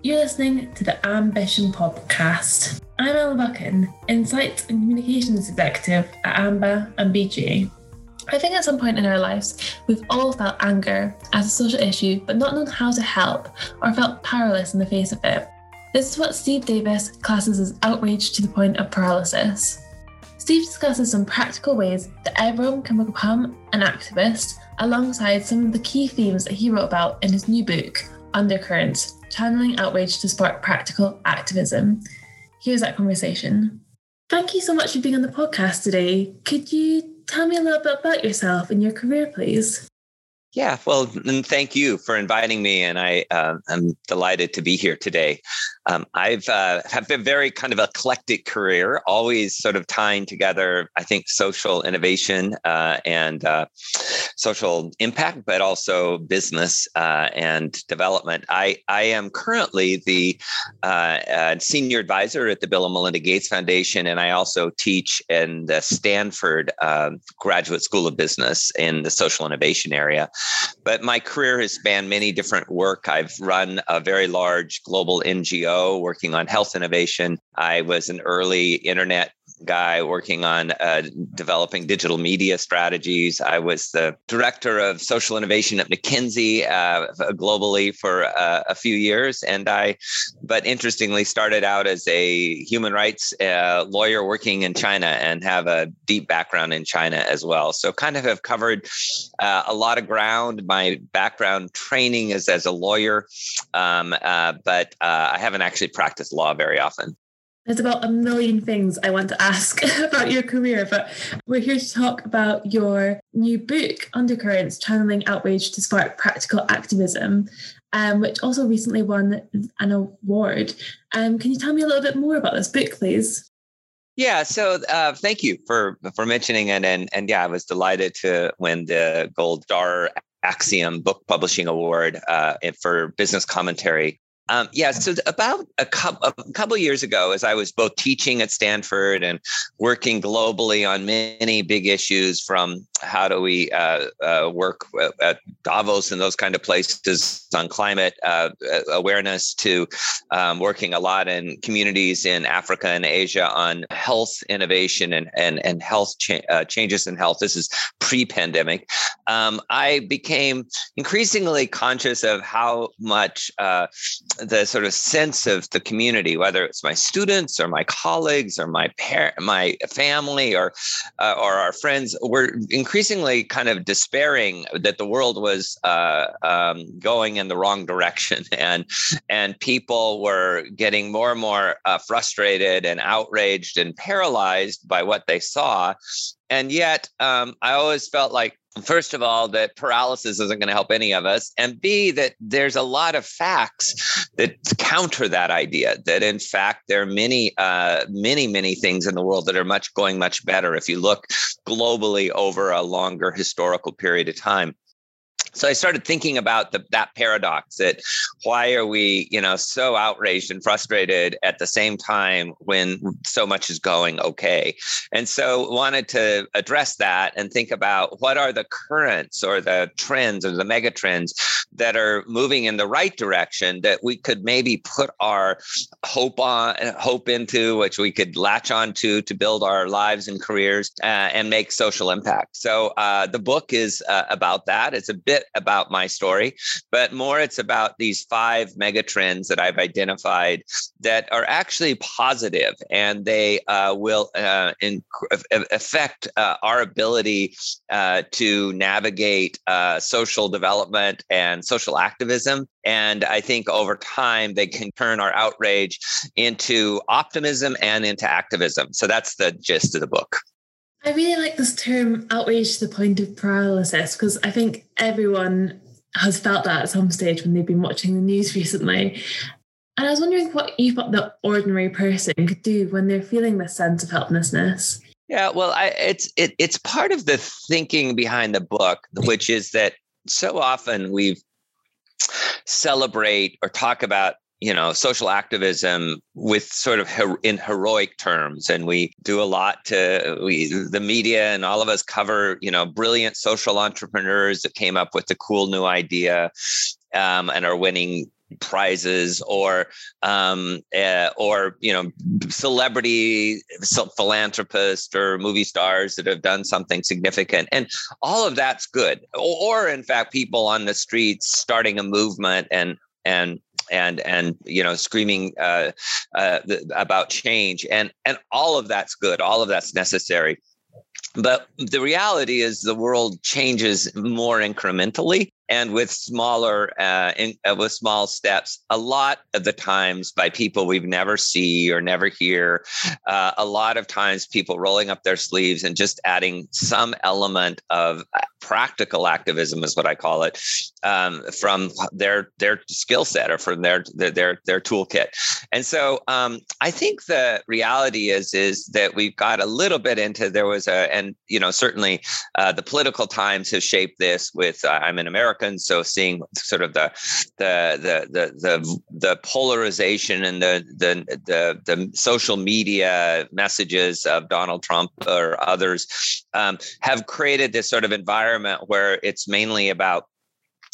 You're listening to the Ambition Podcast. I'm Ella Buchan, Insights and Communications Executive at AMBA and BGA. I think at some point in our lives, we've all felt anger as a social issue, but not known how to help or felt powerless in the face of it. This is what Steve Davis classes as outrage to the point of paralysis. Steve discusses some practical ways that everyone can become an activist alongside some of the key themes that he wrote about in his new book, Undercurrents Channeling Outrage to Spark Practical Activism. Here's that conversation. Thank you so much for being on the podcast today. Could you tell me a little bit about yourself and your career, please? Yeah, well, and thank you for inviting me, and I uh, I'm delighted to be here today. Um, I've uh, have a very kind of eclectic career, always sort of tying together, I think, social innovation uh, and uh, social impact, but also business uh, and development. I I am currently the uh, uh, senior advisor at the Bill and Melinda Gates Foundation, and I also teach in the Stanford Graduate School of Business in the social innovation area. But my career has spanned many different work. I've run a very large global NGO working on health innovation. I was an early internet guy working on uh, developing digital media strategies. I was the director of social innovation at McKinsey uh, globally for uh, a few years, and I, but interestingly, started out as a human rights uh, lawyer working in China and have a deep background in China as well. So, kind of have covered uh, a lot of ground. My background training is as a lawyer, um, uh, but I haven't actually practiced law very often. There's about a million things I want to ask about your career, but we're here to talk about your new book, Undercurrents Channeling Outrage to Spark Practical Activism, um, which also recently won an award. Um, can you tell me a little bit more about this book, please? Yeah, so uh, thank you for for mentioning it, and and yeah, I was delighted to win the Gold Star Axiom Book Publishing Award uh, for business commentary um, yeah, so about a couple a couple years ago, as I was both teaching at Stanford and working globally on many big issues, from how do we uh, uh, work at Davos and those kind of places on climate uh, awareness, to um, working a lot in communities in Africa and Asia on health innovation and and and health cha- uh, changes in health. This is pre-pandemic. Um, I became increasingly conscious of how much uh, the sort of sense of the community, whether it's my students or my colleagues or my parent, my family or uh, or our friends, were increasingly kind of despairing that the world was uh, um, going in the wrong direction, and and people were getting more and more uh, frustrated and outraged and paralyzed by what they saw, and yet um, I always felt like first of all, that paralysis isn't going to help any of us. And B, that there's a lot of facts that counter that idea, that in fact, there are many, uh, many, many things in the world that are much going much better if you look globally over a longer historical period of time so I started thinking about the, that paradox that why are we, you know, so outraged and frustrated at the same time when so much is going okay? And so wanted to address that and think about what are the currents or the trends or the mega trends that are moving in the right direction that we could maybe put our hope on hope into which we could latch on to to build our lives and careers uh, and make social impact. So uh, the book is uh, about that. It's a bit about my story, but more it's about these five mega trends that I've identified that are actually positive and they uh, will uh, in, affect uh, our ability uh, to navigate uh, social development and social activism. And I think over time, they can turn our outrage into optimism and into activism. So that's the gist of the book. I really like this term outrage to the point of paralysis because I think everyone has felt that at some stage when they've been watching the news recently. And I was wondering what you thought the ordinary person could do when they're feeling this sense of helplessness. Yeah, well, I, it's it, it's part of the thinking behind the book, which is that so often we celebrate or talk about you know social activism with sort of her, in heroic terms. And we do a lot to we the media and all of us cover you know brilliant social entrepreneurs that came up with the cool new idea um, and are winning prizes or um, uh, or you know celebrity philanthropists or movie stars that have done something significant. And all of that's good. Or, or in fact people on the streets starting a movement and and and and you know screaming uh, uh, about change and and all of that's good all of that's necessary. But the reality is the world changes more incrementally and with smaller uh, in, uh, with small steps a lot of the times by people we've never see or never hear uh, a lot of times people rolling up their sleeves and just adding some element of uh, practical activism is what i call it um, from their their skill set or from their their their, their toolkit. And so um, i think the reality is is that we've got a little bit into there was a and you know certainly uh, the political times have shaped this with uh, i'm in america Americans. So seeing sort of the the the the the, polarization and the, the the the social media messages of Donald Trump or others um, have created this sort of environment where it's mainly about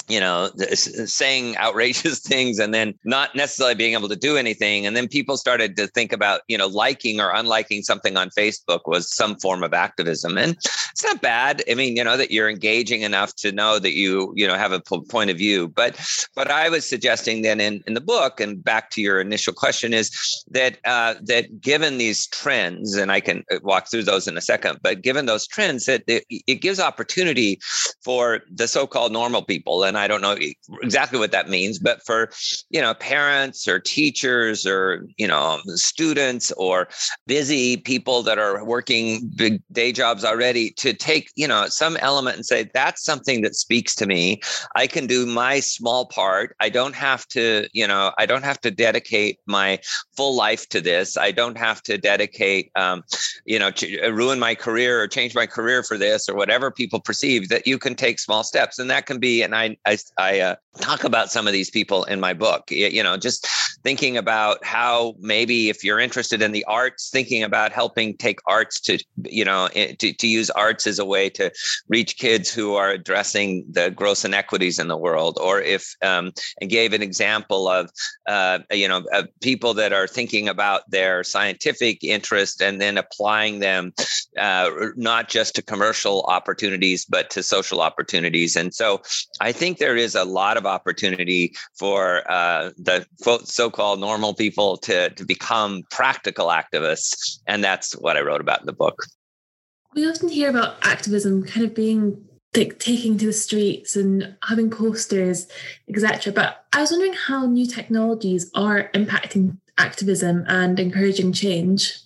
you know, saying outrageous things and then not necessarily being able to do anything. And then people started to think about, you know, liking or unliking something on Facebook was some form of activism. And it's not bad. I mean, you know, that you're engaging enough to know that you, you know, have a point of view. But but I was suggesting then in, in the book, and back to your initial question, is that uh, that given these trends, and I can uh, walk through those in a second, but given those trends, that it, it gives opportunity for the so-called normal people. And and I don't know exactly what that means, but for you know parents or teachers or you know students or busy people that are working big day jobs already to take you know some element and say that's something that speaks to me. I can do my small part. I don't have to you know I don't have to dedicate my full life to this. I don't have to dedicate um, you know to uh, ruin my career or change my career for this or whatever people perceive that you can take small steps and that can be and I I, I uh, talk about some of these people in my book. You know, just thinking about how maybe if you're interested in the arts, thinking about helping take arts to, you know, to, to use arts as a way to reach kids who are addressing the gross inequities in the world. Or if, um, and gave an example of, uh, you know, uh, people that are thinking about their scientific interest and then applying them uh, not just to commercial opportunities, but to social opportunities. And so I think think there is a lot of opportunity for uh, the so-called normal people to to become practical activists, and that's what I wrote about in the book. We often hear about activism kind of being like taking to the streets and having posters, etc. But I was wondering how new technologies are impacting activism and encouraging change.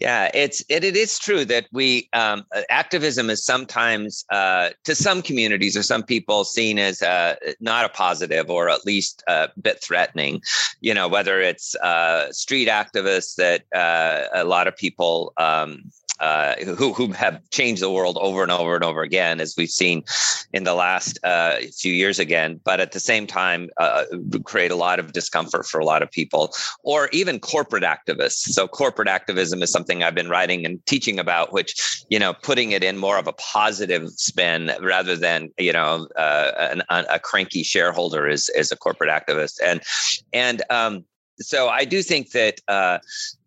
Yeah, it's it, it is true that we um, uh, activism is sometimes uh, to some communities or some people seen as uh, not a positive or at least a bit threatening. You know, whether it's uh, street activists that uh, a lot of people um, uh, who who have changed the world over and over and over again, as we've seen in the last uh, few years again. But at the same time, uh, create a lot of discomfort for a lot of people, or even corporate activists. So corporate activism is something I've been writing and teaching about, which you know, putting it in more of a positive spin rather than you know uh, an, a cranky shareholder is is a corporate activist, and and um, so I do think that uh,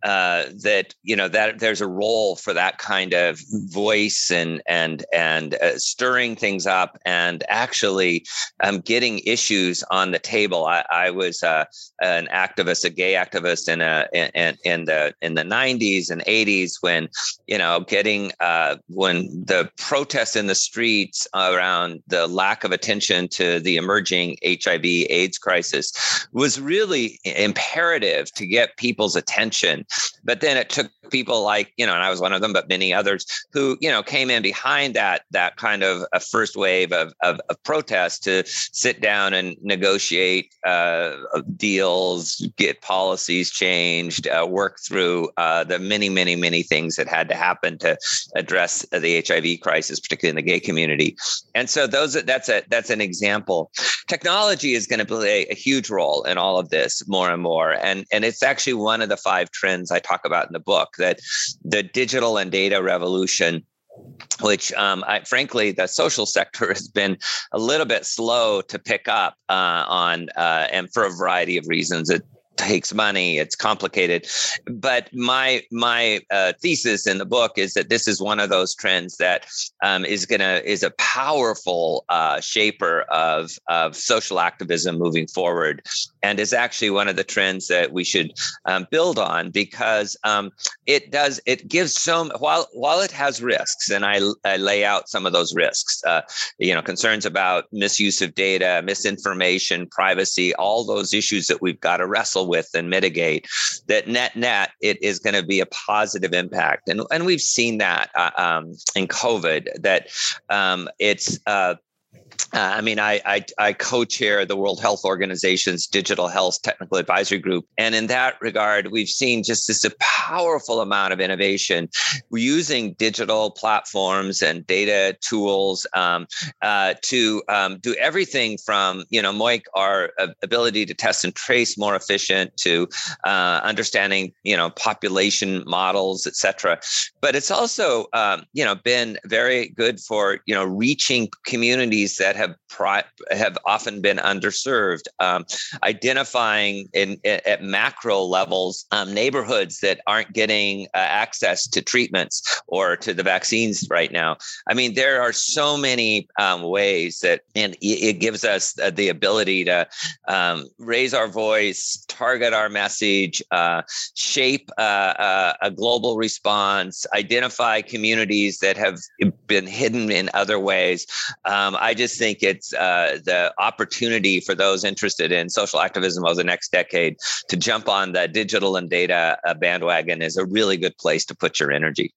uh, that you know that there's a role for that kind of voice and and and uh, stirring things up and actually um, getting issues on the table. I, I was uh, an activist, a gay activist in a in, in the in the 90s and 80s when you know getting uh, when the protests in the streets around the lack of attention to the emerging HIV/AIDS crisis was really imperative to get people's attention but then it took people like you know, and I was one of them, but many others who you know came in behind that that kind of a first wave of of, of protest to sit down and negotiate uh, deals, get policies changed, uh, work through uh, the many many many things that had to happen to address the HIV crisis, particularly in the gay community. And so those that's a that's an example. Technology is going to play a huge role in all of this more and more, and and it's actually one of the five trends I talk about in the book that the digital and data revolution which um, I, frankly the social sector has been a little bit slow to pick up uh, on uh, and for a variety of reasons. It takes money it's complicated. But my my uh, thesis in the book is that this is one of those trends that um, is gonna is a powerful uh, shaper of of social activism moving forward and is actually one of the trends that we should um, build on because um, it does it gives so while while it has risks and I, I lay out some of those risks uh, you know concerns about misuse of data misinformation privacy all those issues that we've got to wrestle with and mitigate, that net net it is going to be a positive impact. And and we've seen that uh, um, in COVID that um, it's uh, uh, I mean, I, I, I co-chair the World Health Organization's Digital Health Technical Advisory Group, and in that regard, we've seen just this a powerful amount of innovation We're using digital platforms and data tools um, uh, to um, do everything from you know make our ability to test and trace more efficient to uh, understanding you know population models, et cetera. But it's also um, you know been very good for you know reaching communities that have pri- have often been underserved. Um, identifying in, in, at macro levels um, neighborhoods that aren't getting uh, access to treatments or to the vaccines right now. I mean, there are so many um, ways that, and it gives us the ability to um, raise our voice, target our message, uh, shape uh, uh, a global response, identify communities that have been hidden in other ways. Um, I just think think it's uh, the opportunity for those interested in social activism over the next decade to jump on the digital and data uh, bandwagon is a really good place to put your energy.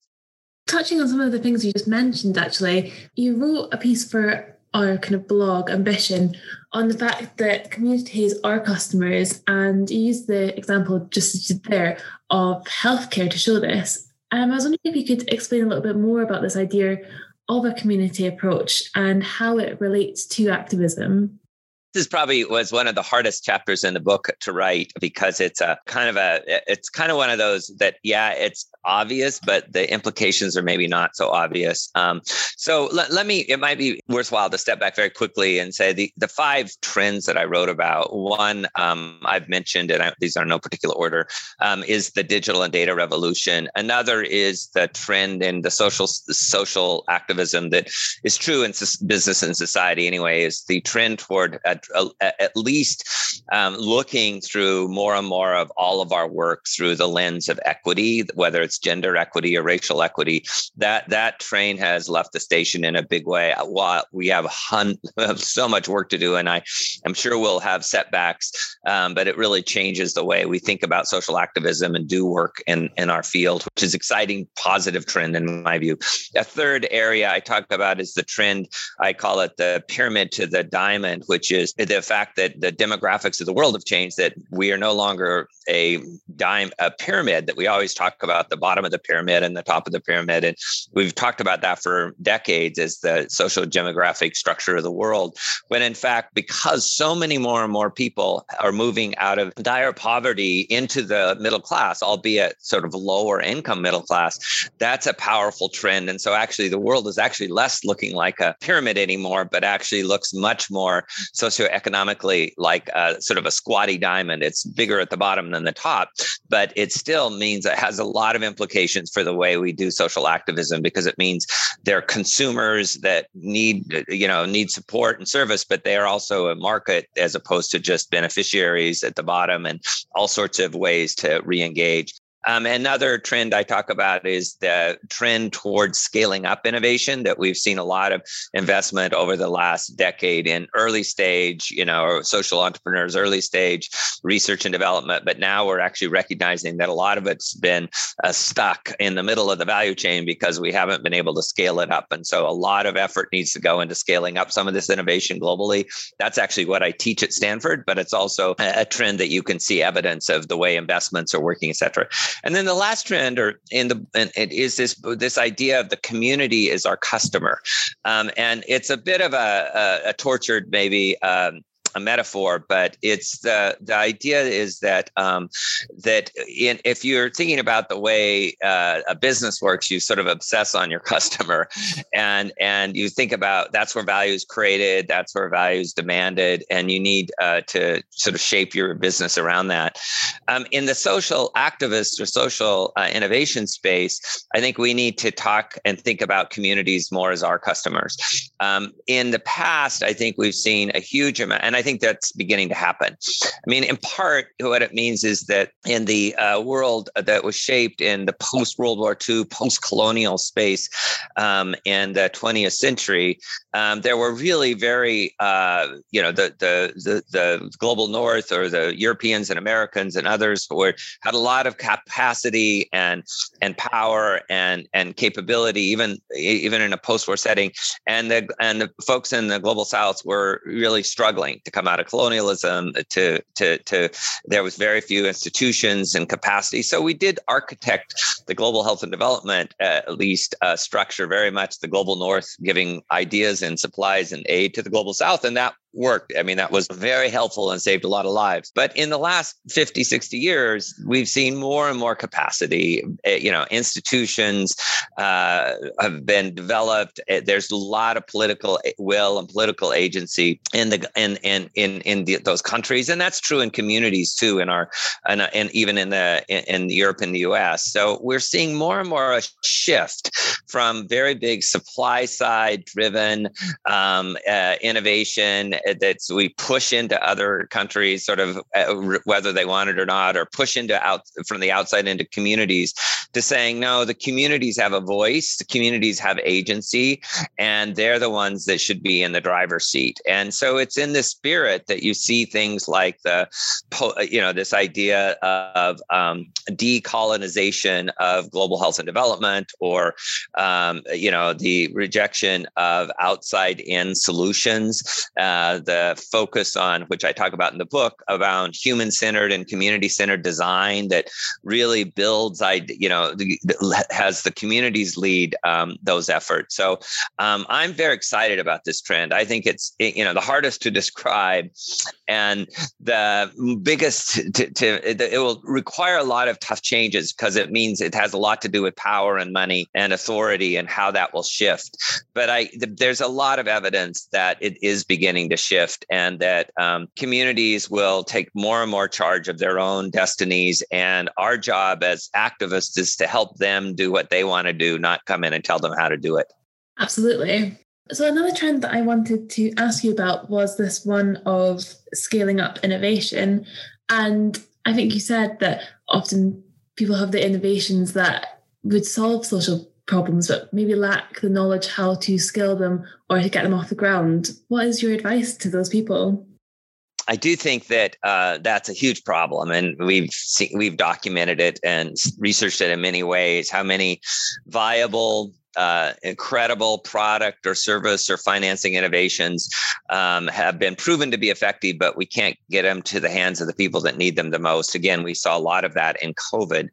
Touching on some of the things you just mentioned, actually, you wrote a piece for our kind of blog ambition on the fact that communities are customers and you used the example just there of healthcare to show this. Um, I was wondering if you could explain a little bit more about this idea of a community approach and how it relates to activism this probably was one of the hardest chapters in the book to write because it's a kind of a it's kind of one of those that yeah it's obvious but the implications are maybe not so obvious. Um, so let, let me it might be worthwhile to step back very quickly and say the the five trends that i wrote about. One um, i've mentioned and I, these are no particular order um, is the digital and data revolution. Another is the trend in the social social activism that is true in business and society anyway is the trend toward a at least um, looking through more and more of all of our work through the lens of equity, whether it's gender equity or racial equity. That that train has left the station in a big way. While we have, hun- so much work to do, and I am sure we'll have setbacks, um, but it really changes the way we think about social activism and do work in in our field, which is exciting, positive trend in my view. A third area I talk about is the trend. I call it the pyramid to the diamond, which is the fact that the demographics of the world have changed, that we are no longer a dime, a pyramid that we always talk about the bottom of the pyramid and the top of the pyramid. And we've talked about that for decades as the social demographic structure of the world. When in fact, because so many more and more people are moving out of dire poverty into the middle class, albeit sort of lower income middle class, that's a powerful trend. And so actually the world is actually less looking like a pyramid anymore, but actually looks much more socio socioeconomically like a, sort of a squatty diamond. It's bigger at the bottom than the top, but it still means it has a lot of implications for the way we do social activism because it means there are consumers that need you know need support and service, but they are also a market as opposed to just beneficiaries at the bottom and all sorts of ways to re-engage. Um, another trend I talk about is the trend towards scaling up innovation that we've seen a lot of investment over the last decade in early stage, you know, social entrepreneurs, early stage research and development. But now we're actually recognizing that a lot of it's been uh, stuck in the middle of the value chain because we haven't been able to scale it up. And so a lot of effort needs to go into scaling up some of this innovation globally. That's actually what I teach at Stanford, but it's also a, a trend that you can see evidence of the way investments are working, et cetera. And then the last trend, or in the, and it is this this idea of the community is our customer, um, and it's a bit of a, a, a tortured maybe. Um, a metaphor, but it's the the idea is that um, that in, if you're thinking about the way uh, a business works, you sort of obsess on your customer, and and you think about that's where value is created, that's where value is demanded, and you need uh, to sort of shape your business around that. Um, in the social activist or social uh, innovation space, I think we need to talk and think about communities more as our customers. Um, in the past, I think we've seen a huge amount, and I think that's beginning to happen. I mean, in part, what it means is that in the uh, world that was shaped in the post World War II, post colonial space um, in the 20th century, um, there were really very, uh, you know, the, the, the the global North or the Europeans and Americans and others were had a lot of capacity and and power and and capability, even even in a post-war setting, and the and the folks in the global South were really struggling to come out of colonialism. To to to there was very few institutions and capacity, so we did architect the global health and development uh, at least uh, structure very much the global North giving ideas and supplies and aid to the global south. And that worked. I mean, that was very helpful and saved a lot of lives. But in the last 50, 60 years, we've seen more and more capacity. Eh, you know, institutions uh, have been developed. Eh, there's a lot of political will and political agency in the in in in in the, those countries, and that's true in communities too. In our and, even in the in Europe and the U.S. So we're seeing more and more a shift from very big supply side driven um, uh, innovation that we push into other countries, sort of uh, whether they want it or not, or push into out from the outside into communities, to saying no, the communities have a voice, the communities have agency, and they're the ones that should be in the driver's seat. And so it's in the spirit that you see things like the, you know, this idea of um, decolonization of global health and development, or um, you know, the rejection of outside in solutions. Uh, the focus on which I talk about in the book around human centered and community centered design that really builds, I you know, has the communities lead um, those efforts. So um, I'm very excited about this trend. I think it's you know the hardest to describe, and the biggest to, to it will require a lot of tough changes because it means it has a lot to do with power and money and authority and how that will shift. But I there's a lot of evidence that it is beginning to shift and that um, communities will take more and more charge of their own destinies. And our job as activists is to help them do what they want to do, not come in and tell them how to do it. Absolutely. So, another trend that I wanted to ask you about was this one of scaling up innovation. And I think you said that often people have the innovations that would solve social problems, but maybe lack the knowledge how to scale them or to get them off the ground. What is your advice to those people? I do think that uh, that's a huge problem, and we've seen, we've documented it and researched it in many ways. How many viable uh, incredible product or service or financing innovations um, have been proven to be effective, but we can't get them to the hands of the people that need them the most. Again, we saw a lot of that in COVID,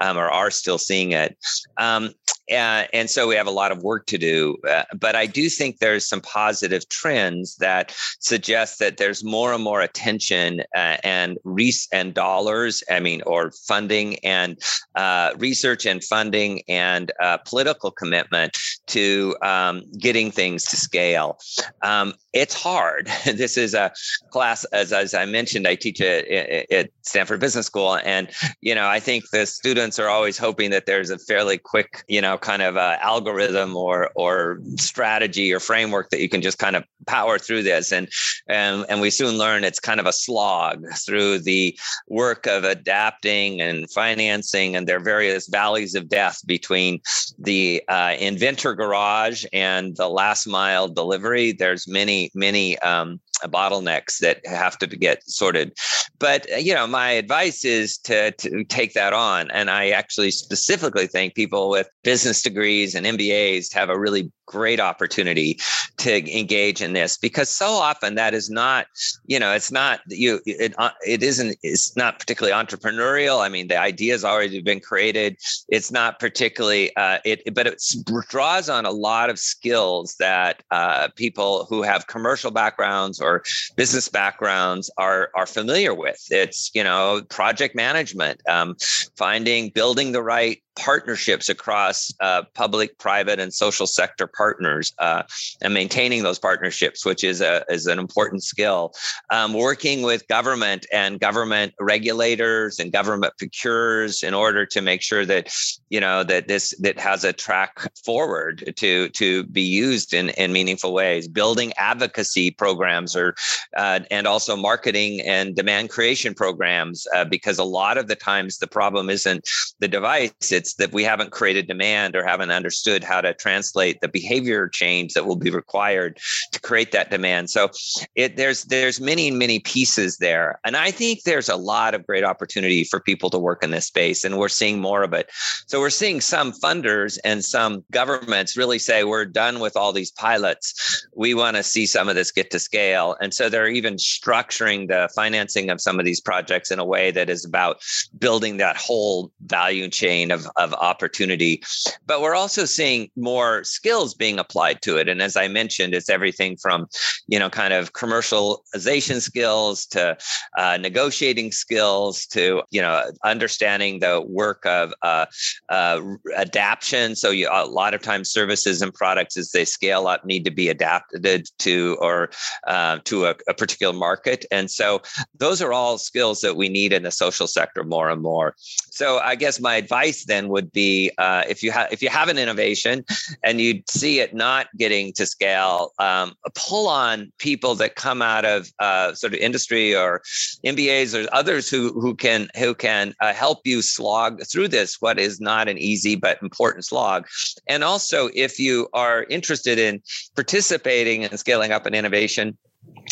um, or are still seeing it. Um, and, and, so we have a lot of work to do. Uh, but I do think there's some positive trends that suggest that there's more and more attention uh, and res- and dollars. I mean, or funding and uh, research and funding and uh, political commitment to um, getting things to scale. Um, it's hard. this is a class, as, as I mentioned, I teach at, at Stanford Business School. And, you know, I think the students are always hoping that there's a fairly quick, you know, kind of uh, algorithm or, or strategy or framework that you can just kind of power through this. And, and, and we soon learn it's kind of a slog through the work of adapting and financing and their various valleys of death between the uh, uh, inventor garage and the last mile delivery. There's many many um, bottlenecks that have to get sorted. But uh, you know, my advice is to to take that on, and I actually specifically think people with business degrees and MBAs have a really great opportunity to engage in this because so often that is not you know it's not you it, uh, it isn't it's not particularly entrepreneurial. I mean the idea has already been created. It's not particularly uh, it but it draws on a lot of skills that uh, people who have commercial backgrounds or business backgrounds are are familiar with. It's you know project management um, finding building the right partnerships across uh, public, private, and social sector partners, uh, and maintaining those partnerships, which is a is an important skill. Um, working with government and government regulators and government procurers in order to make sure that you know that this that has a track forward to to be used in in meaningful ways. Building advocacy programs or uh, and also marketing and demand creation programs, uh, because a lot of the times the problem isn't the device; it's it's that we haven't created demand or haven't understood how to translate the behavior change that will be required to create that demand. So it, there's there's many many pieces there, and I think there's a lot of great opportunity for people to work in this space, and we're seeing more of it. So we're seeing some funders and some governments really say we're done with all these pilots. We want to see some of this get to scale, and so they're even structuring the financing of some of these projects in a way that is about building that whole value chain of of opportunity. But we're also seeing more skills being applied to it. And as I mentioned, it's everything from, you know, kind of commercialization skills to uh, negotiating skills to, you know, understanding the work of uh, uh, adaptation. So you, a lot of times services and products as they scale up need to be adapted to or uh, to a, a particular market. And so those are all skills that we need in the social sector more and more. So I guess my advice then would be uh, if you have if you have an innovation and you see it not getting to scale, um, pull on people that come out of uh, sort of industry or MBAs or others who who can who can uh, help you slog through this. What is not an easy but important slog, and also if you are interested in participating and scaling up an innovation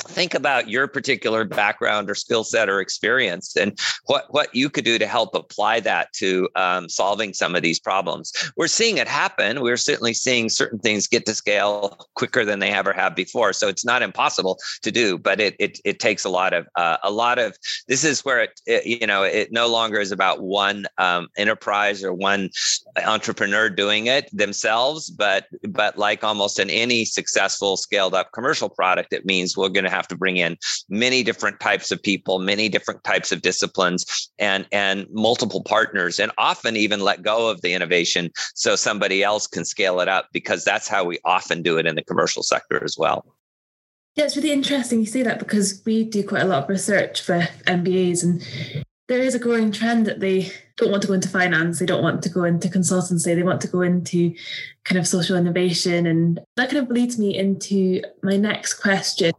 think about your particular background or skill set or experience and what what you could do to help apply that to um, solving some of these problems. We're seeing it happen. We're certainly seeing certain things get to scale quicker than they ever have before. So it's not impossible to do but it it, it takes a lot of uh, a lot of this is where it, it, you know it no longer is about one um, enterprise or one entrepreneur doing it themselves but but like almost in any successful scaled up commercial product it means we're going to have to bring in many different types of people, many different types of disciplines, and and multiple partners, and often even let go of the innovation so somebody else can scale it up because that's how we often do it in the commercial sector as well. Yeah, it's really interesting you say that because we do quite a lot of research for MBAs and there is a growing trend that they don't want to go into finance, they don't want to go into consultancy, they want to go into kind of social innovation. And that kind of leads me into my next question,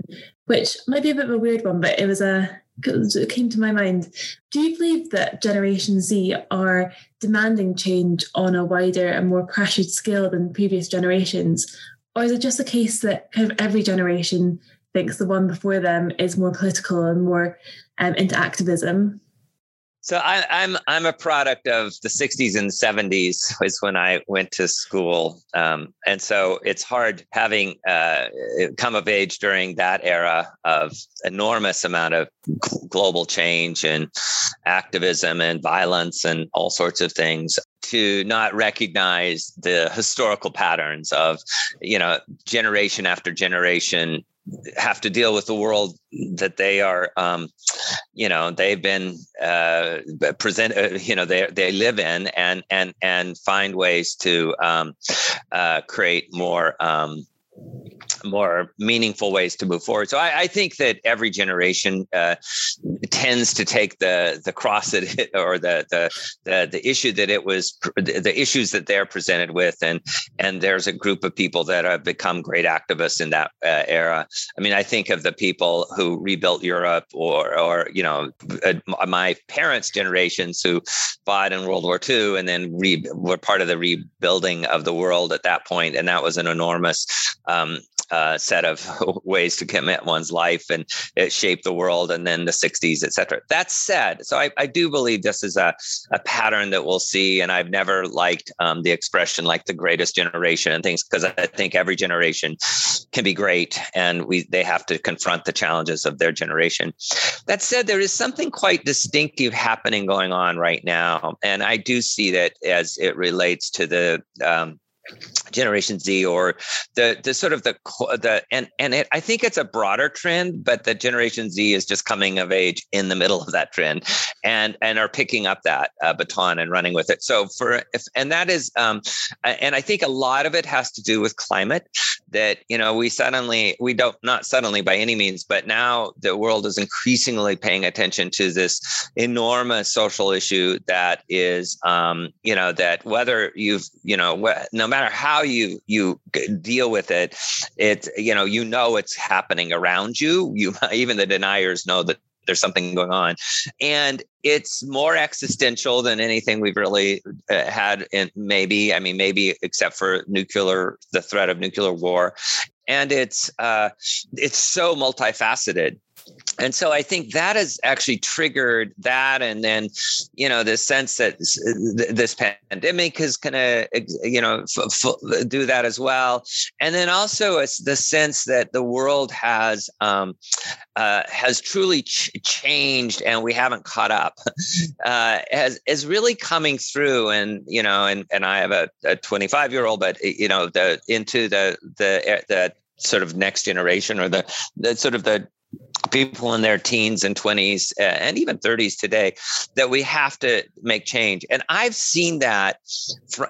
which might be a bit of a weird one, but it was a it came to my mind. Do you believe that Generation Z are demanding change on a wider and more pressured scale than previous generations? Or is it just a case that kind of every generation thinks the one before them is more political and more um, into activism? So I, am I'm, I'm a product of the 60s and 70s was when I went to school, um, and so it's hard having uh, come of age during that era of enormous amount of global change and activism and violence and all sorts of things to not recognize the historical patterns of you know generation after generation have to deal with the world that they are um, you know they've been uh, present uh, you know they they live in and and and find ways to um, uh, create more um, more meaningful ways to move forward. So I, I think that every generation uh, tends to take the the cross that it, or the, the the the issue that it was the issues that they're presented with, and and there's a group of people that have become great activists in that uh, era. I mean, I think of the people who rebuilt Europe, or or you know, uh, my parents' generations who fought in World War II and then re- were part of the rebuilding of the world at that point, and that was an enormous um, uh, set of ways to commit one's life and it shaped the world and then the 60s et cetera. That said so i, I do believe this is a, a pattern that we'll see and i've never liked um, the expression like the greatest generation and things because i think every generation can be great and we they have to confront the challenges of their generation. That said there is something quite distinctive happening going on right now and i do see that as it relates to the um, Generation Z or the the sort of the the and and it, I think it's a broader trend, but the Generation Z is just coming of age in the middle of that trend, and and are picking up that uh, baton and running with it. So for if and that is um, and I think a lot of it has to do with climate. That you know we suddenly we don't not suddenly by any means, but now the world is increasingly paying attention to this enormous social issue that is um, you know that whether you've you know no matter how how you you deal with it it's you know you know it's happening around you. You even the deniers know that there's something going on. And it's more existential than anything we've really uh, had in maybe i mean maybe except for nuclear the threat of nuclear war. And it's uh, it's so multifaceted and so I think that has actually triggered that, and then you know the sense that this pandemic is going to you know f- f- do that as well, and then also it's the sense that the world has um, uh, has truly ch- changed, and we haven't caught up, uh, has is really coming through, and you know, and and I have a, a 25 year old, but you know the into the the the sort of next generation or the the sort of the people in their teens and 20s uh, and even 30s today that we have to make change and i've seen that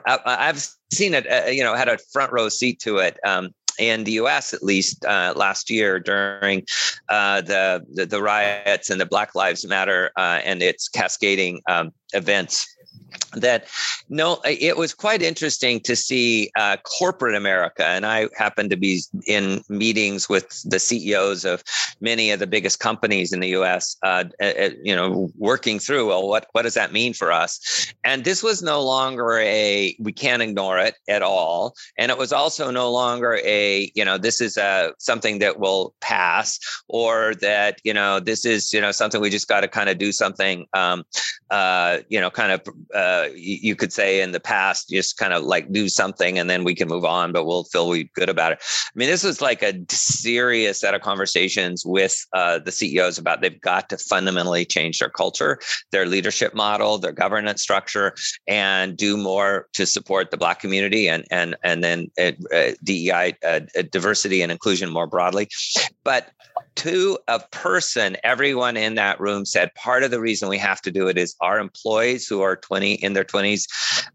uh, i've seen it uh, you know had a front row seat to it um, in the U.S. at least uh, last year during uh, the, the, the riots and the Black Lives Matter uh, and its cascading um, events that no it was quite interesting to see uh, corporate america and i happened to be in meetings with the ceos of many of the biggest companies in the us uh, you know working through well what, what does that mean for us? And this was no longer a we can't ignore it at all. And it was also no longer a you know this is a uh, something that will pass or that you know this is you know something we just got to kind of do something um, uh, you know kind of uh, you could say in the past, just kind of like do something and then we can move on, but we'll feel good about it. I mean, this was like a serious set of conversations with uh, the CEOs about they've got to fundamentally change their culture, their leadership model, their governance structure, and do more to support the Black community and and and then uh, DEI uh, diversity and inclusion more broadly. But to a person, everyone in that room said part of the reason we have to do it is our employees who are 20 in their 20s,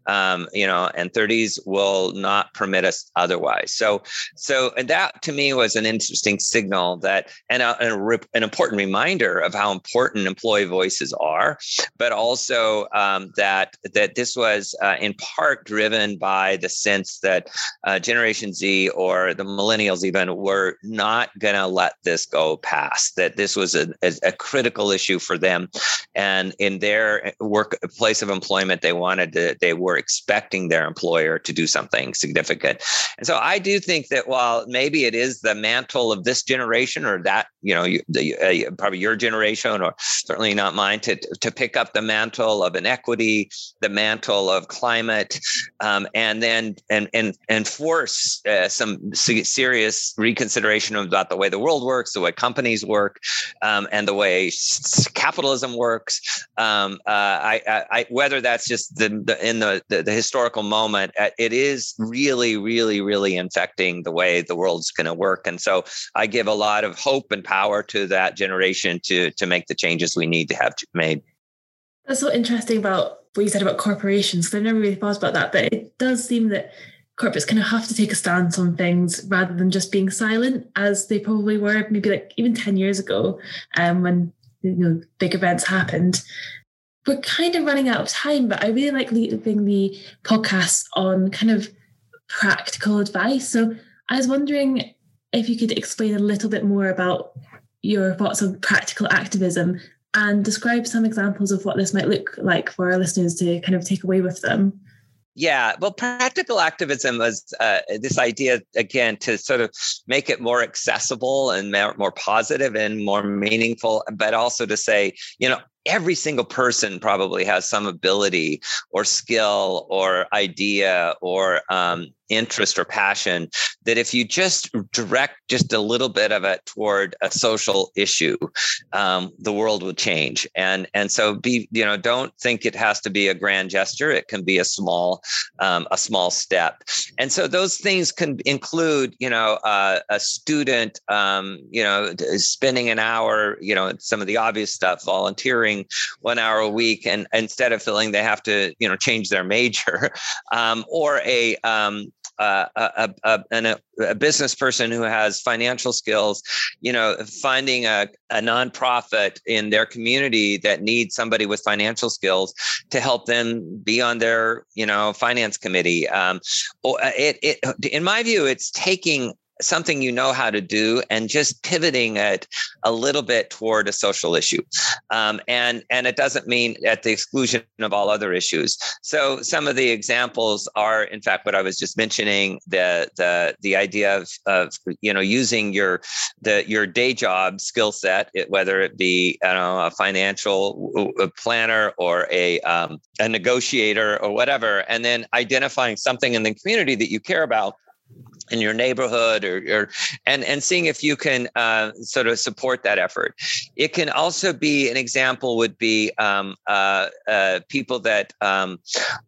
um, you know, and 30s will not permit us otherwise. So, so and that to me was an interesting signal that, and, a, a, an important reminder of how important employee voices are, but also um, that that this was uh, in part driven by the sense that uh, Generation Z or the millennials even were not going to let this go past, that this was a, a, a critical issue for them. And in their work place of employment, they wanted to, they were expecting their employer to do something significant. And so I do think that while maybe it is the mantle of this generation or that, you know, the, uh, probably your generation or certainly not mine to, to pick up the mantle of inequity, the mantle of climate, um, and then and and and force uh, some serious reconsideration about the way the world works, the way companies work um, and the way capitalism works. Um, uh, I, I, whether that's just the, the in the, the, the historical moment, uh, it is really, really, really infecting the way the world's going to work. And so I give a lot of hope and power to that generation to to make the changes we need to have made. That's so interesting about what you said about corporations. I've never really thought about that, but it does seem that corporates kind of have to take a stance on things rather than just being silent as they probably were maybe like even 10 years ago um, when you know big events happened we're kind of running out of time but i really like leaving the podcast on kind of practical advice. So i was wondering if you could explain a little bit more about your thoughts on practical activism and describe some examples of what this might look like for our listeners to kind of take away with them. Yeah, well, practical activism was uh, this idea again to sort of make it more accessible and more, more positive and more meaningful, but also to say, you know, every single person probably has some ability or skill or idea or um, interest or passion that if you just direct just a little bit of it toward a social issue um, the world will change. And and so be you know don't think it has to be a grand gesture. It can be a small um, a small step. And so those things can include you know uh, a student um, you know spending an hour you know some of the obvious stuff volunteering one hour a week and instead of feeling they have to you know change their major um, or a um, uh, a, a, a, a, business person who has financial skills, you know, finding a, a nonprofit in their community that needs somebody with financial skills to help them be on their, you know, finance committee. Um, uh, it, it, in my view, it's taking something you know how to do and just pivoting it a little bit toward a social issue. Um, and and it doesn't mean at the exclusion of all other issues. So some of the examples are in fact what i was just mentioning the the the idea of, of you know using your the your day job skill set whether it be you know a financial planner or a um, a negotiator or whatever and then identifying something in the community that you care about in your neighborhood or, or and and seeing if you can uh, sort of support that effort it can also be an example would be um, uh, uh, people that um,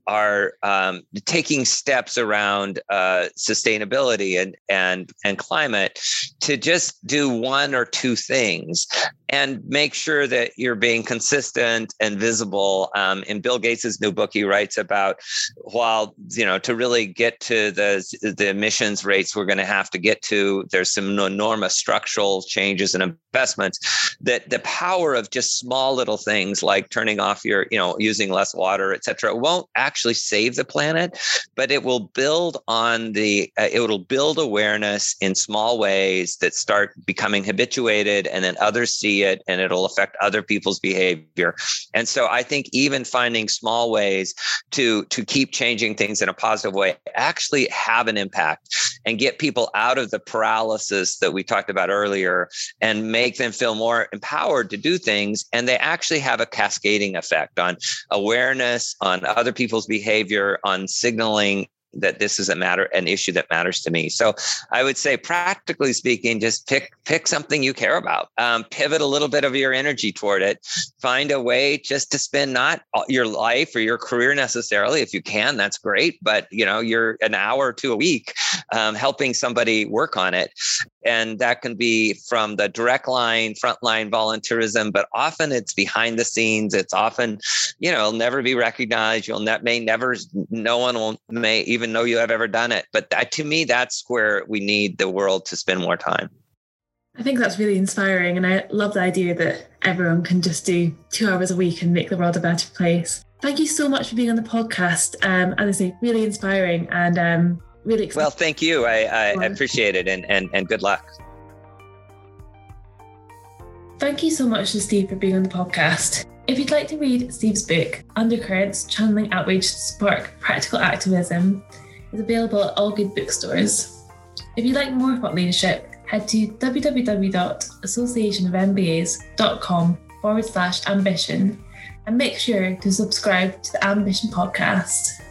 are um, taking steps around uh, sustainability and and and climate to just do one or two things and make sure that you're being consistent and visible. Um, in Bill Gates's new book, he writes about while you know to really get to the the emissions rates we're going to have to get to, there's some enormous structural changes and investments. That the power of just small little things like turning off your you know using less water, et cetera, won't actually save the planet, but it will build on the uh, it will build awareness in small ways that start becoming habituated, and then others see see it and it'll affect other people's behavior. And so I think even finding small ways to to keep changing things in a positive way actually have an impact and get people out of the paralysis that we talked about earlier and make them feel more empowered to do things. And they actually have a cascading effect on awareness on other people's behavior on signaling that this is a matter an issue that matters to me. So i would say practically speaking just pick pick something you care about. Um, pivot a little bit of your energy toward it. Find a way just to spend not your life or your career necessarily. If you can that's great. But you know you're an hour to a week um, helping somebody work on it. And that can be from the direct line frontline volunteerism but often it's behind the scenes. It's often you know it'll never be recognized. You'll ne- may never no one will may even know you have ever done it but that, to me that's where we need the world to spend more time I think that's really inspiring. And I love the idea that everyone can just do two hours a week and make the world a better place. Thank you so much for being on the podcast. Um, say, really inspiring and um, really exciting. Well, thank you. I, I, I appreciate it and, and, and good luck. Thank you so much to Steve for being on the podcast. If you'd like to read Steve's book, Undercurrents Channeling Outrage to Spark Practical Activism, is available at all good bookstores. If you'd like more thought leadership, head to www.associationofmbas.com forward slash ambition and make sure to subscribe to the Ambition podcast.